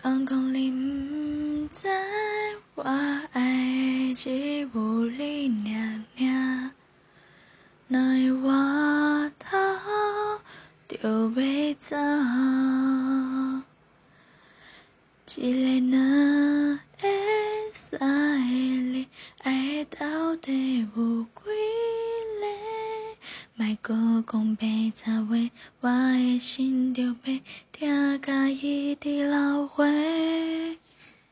讲讲你唔知，我爱只有你尔尔。哪会回头就要走？一个那个三个，爱到底有几个？莫个讲白杂话，我的心就要疼甲伊老。